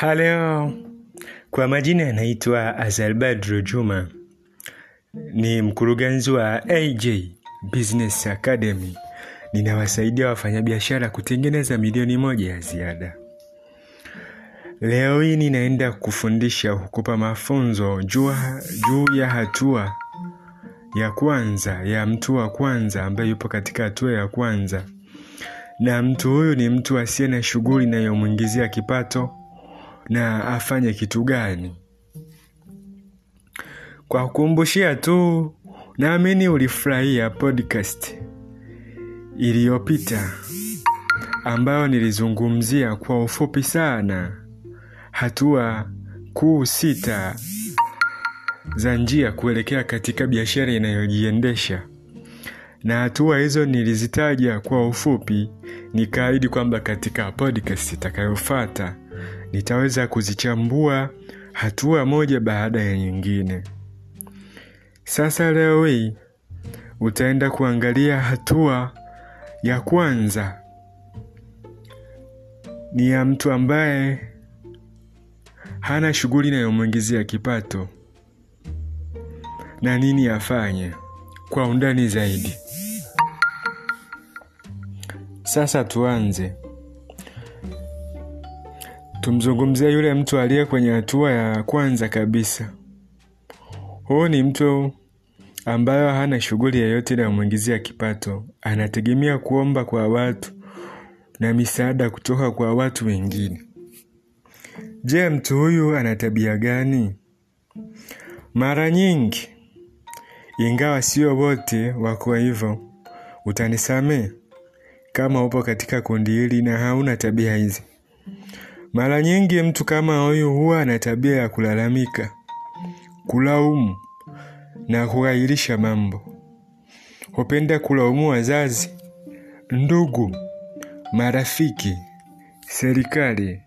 Halo, kwa majina anaitwa Azalbadro Juma, ni mkurugenzi wa AJ Business Academy. Ninawasaidia wafanyabiashara kutengeneza milioni moja ya ziada. Leo hii ninaenda kufundisha kukupa mafunzo juu juu ya hatua ya kwanza ya mtu wa kwanza ambaye yupo katika hatua ya kwanza, na mtu huyu ni mtu asiye na shughuli inayomwingizia kipato na afanye kitu gani. Kwa kukumbushia tu, naamini ulifurahia podcast iliyopita ambayo nilizungumzia kwa ufupi sana hatua kuu sita za njia kuelekea katika biashara inayojiendesha, na hatua hizo nilizitaja kwa ufupi, nikaahidi kwamba katika podcast itakayofuata nitaweza kuzichambua hatua moja baada ya nyingine. Sasa leo hii utaenda kuangalia hatua ya kwanza, ni ya mtu ambaye hana shughuli inayomwingizia kipato na nini afanye kwa undani zaidi. Sasa tuanze. Tumzungumzie yule mtu aliye kwenye hatua ya kwanza kabisa. Huyu ni mtu ambayo hana shughuli yoyote inayomwingizia kipato, anategemea kuomba kwa watu na misaada kutoka kwa watu wengine. Je, mtu huyu ana tabia gani? Mara nyingi, ingawa sio wote wako hivyo, utanisamee kama upo katika kundi hili na hauna tabia hizi. Mara nyingi mtu kama huyu huwa ana tabia ya kulalamika, kulaumu na kughairisha mambo. Hupenda kulaumu wazazi, ndugu, marafiki, serikali,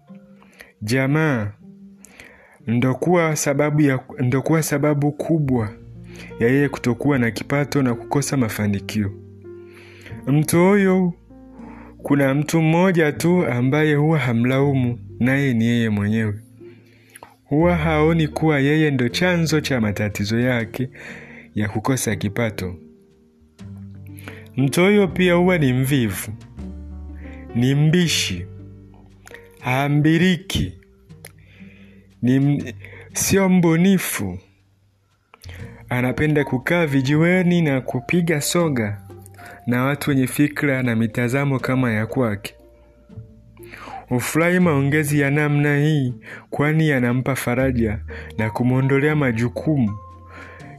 jamaa. Ndokuwa sababu ya ndokuwa sababu kubwa ya yeye kutokuwa na kipato na kukosa mafanikio. Mtu huyu, kuna mtu mmoja tu ambaye huwa hamlaumu, naye ni yeye mwenyewe. Huwa haoni kuwa yeye ndo chanzo cha matatizo yake ya kukosa kipato. Mtu huyo pia huwa ni mvivu, ni mbishi, haambiriki, ni sio mbunifu. Anapenda kukaa vijiweni na kupiga soga na watu wenye fikra na mitazamo kama ya kwake. Hufurahi maongezi ya namna hii, kwani yanampa faraja na kumwondolea majukumu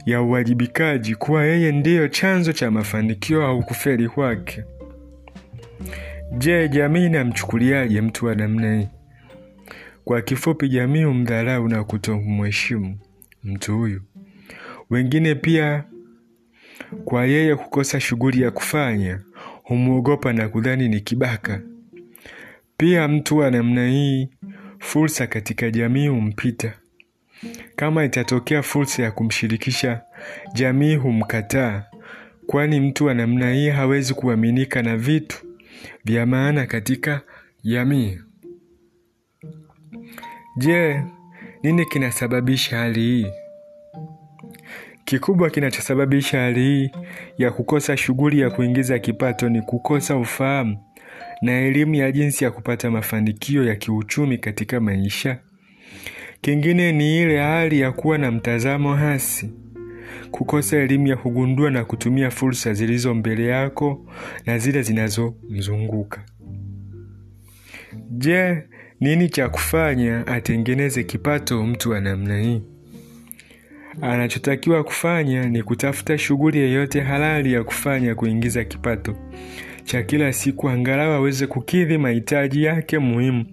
ya uwajibikaji kuwa yeye ndiyo chanzo cha mafanikio au kufeli kwake. Je, jamii inamchukuliaje mtu wa namna hii? Kwa kifupi, jamii humdharau na kutomheshimu mtu huyu. Wengine pia, kwa yeye kukosa shughuli ya kufanya, humwogopa na kudhani ni kibaka. Pia mtu wa namna hii, fursa katika jamii humpita. Kama itatokea fursa ya kumshirikisha, jamii humkataa, kwani mtu wa namna hii hawezi kuaminika na vitu vya maana katika jamii. Je, nini kinasababisha hali hii? Kikubwa kinachosababisha hali hii ya kukosa shughuli ya kuingiza kipato ni kukosa ufahamu na elimu ya jinsi ya kupata mafanikio ya kiuchumi katika maisha. Kingine ni ile hali ya kuwa na mtazamo hasi, kukosa elimu ya kugundua na kutumia fursa zilizo mbele yako na zile zinazomzunguka. Je, nini cha kufanya atengeneze kipato mtu wa namna hii? Anachotakiwa kufanya ni kutafuta shughuli yoyote halali ya kufanya kuingiza kipato cha kila siku, angalau aweze kukidhi mahitaji yake muhimu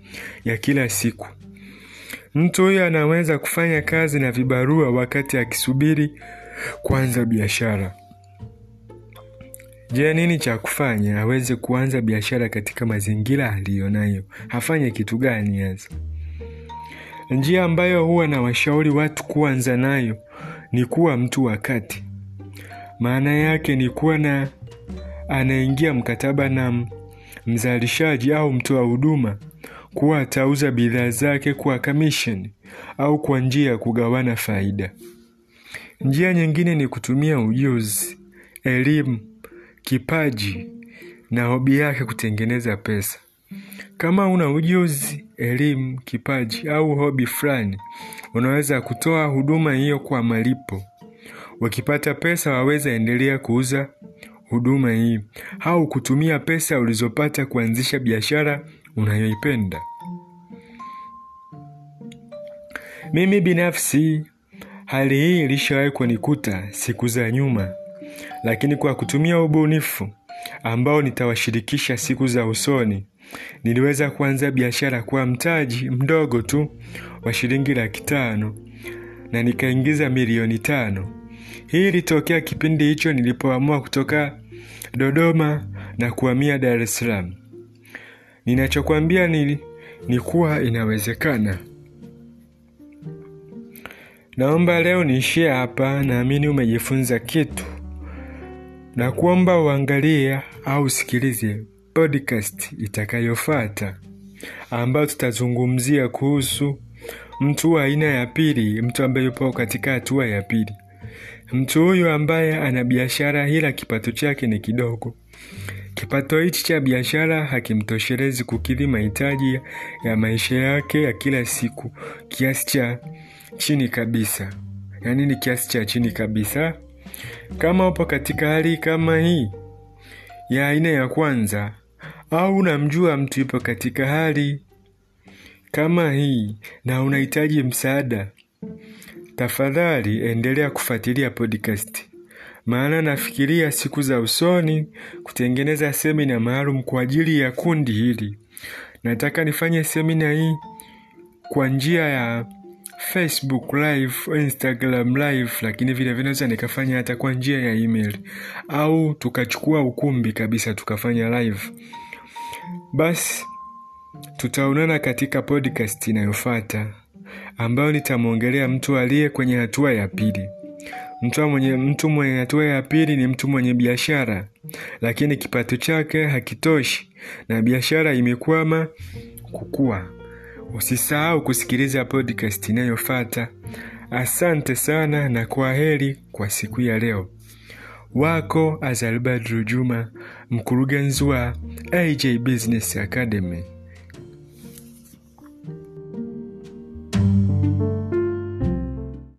ya kila siku. Mtu huyo anaweza kufanya kazi na vibarua wakati akisubiri kuanza biashara. Je, nini cha kufanya aweze kuanza biashara katika mazingira aliyonayo? Afanye kitu gani hasa? Njia ambayo huwa na washauri watu kuanza nayo ni kuwa mtu wa kati. Maana yake ni kuwa na anaingia mkataba na mzalishaji au mtoa huduma kuwa atauza bidhaa zake kwa commission au kwa njia ya kugawana faida. Njia nyingine ni kutumia ujuzi, elimu, kipaji na hobi yake kutengeneza pesa. Kama una ujuzi, elimu, kipaji au hobi fulani, unaweza kutoa huduma hiyo kwa malipo. Wakipata pesa waweza endelea kuuza huduma hii au kutumia pesa ulizopata kuanzisha biashara unayoipenda. Mimi binafsi hali hii ilishawahi kunikuta siku za nyuma, lakini kwa kutumia ubunifu ambao nitawashirikisha siku za usoni, niliweza kuanza biashara kwa mtaji mdogo tu wa shilingi laki tano na nikaingiza milioni tano. Hii ilitokea kipindi hicho nilipoamua kutoka Dodoma na kuhamia Dar es Salaam. Ninachokwambia ni, ni kuwa inawezekana. Naomba leo niishie hapa, naamini umejifunza kitu, na kuomba uangalie au usikilize podcast itakayofuata ambayo tutazungumzia kuhusu mtu wa aina ya pili, mtu ambaye yupo katika hatua ya pili. Mtu huyu ambaye ana biashara ila kipato chake ni kidogo. Kipato hichi cha biashara hakimtoshelezi kukidhi mahitaji ya maisha yake ya kila siku, kiasi cha chini kabisa. Yaani ni kiasi cha chini kabisa. Kama upo katika hali kama hii ya aina ya kwanza, au unamjua mtu yupo katika hali kama hii na unahitaji msaada, tafadhali endelea kufuatilia podcast, maana nafikiria siku za usoni kutengeneza semina maalum kwa ajili ya kundi hili. Nataka nifanye semina hii kwa njia ya Facebook live, Instagram live, lakini vile vile nikafanya hata kwa njia ya email au tukachukua ukumbi kabisa tukafanya live. Basi tutaonana katika podcast inayofuata ambayo nitamwongelea mtu aliye kwenye hatua ya pili. Mtu mwenye, mtu mwenye hatua ya pili ni mtu mwenye biashara, lakini kipato chake hakitoshi na biashara imekwama kukua. Usisahau kusikiliza podcast inayofuata. Asante sana na kwa heri kwa siku ya leo. Wako Azalbadru Juma, mkurugenzi wa AJ Business Academy.